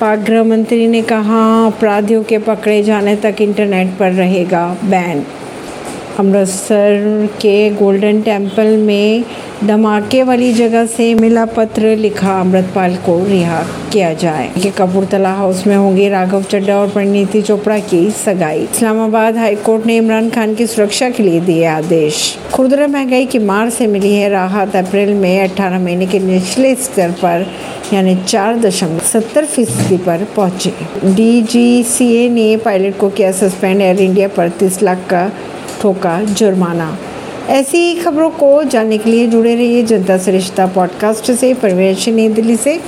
पाक गृह मंत्री ने कहा अपराधियों के पकड़े जाने तक इंटरनेट पर रहेगा बैन। अमृतसर के गोल्डन टेंपल में धमाके वाली जगह से मिला पत्र लिखा अमृतपाल को रिहा किया जाए। कि कपूरतला हाउस में होंगे राघव चड्डा और परिणीति चोपड़ा की सगाई। इस्लामाबाद हाईकोर्ट ने इमरान खान की सुरक्षा के लिए दिए आदेश। खुदरा महँगाई की मार से मिली है राहत। अप्रैल में 18 महीने के निचले स्तर पर, यानी चार दशमलव सत्तर फ़ीसदी पर पहुँचे। डीजीसीए ने पायलट को किया सस्पेंड। एयर इंडिया पर तीस लाख का ठोका जुर्माना। ऐसी ही खबरों को जानने के लिए जुड़े रहिए जनता सरिश्ता पॉडकास्ट से, परवेश नई दिल्ली से।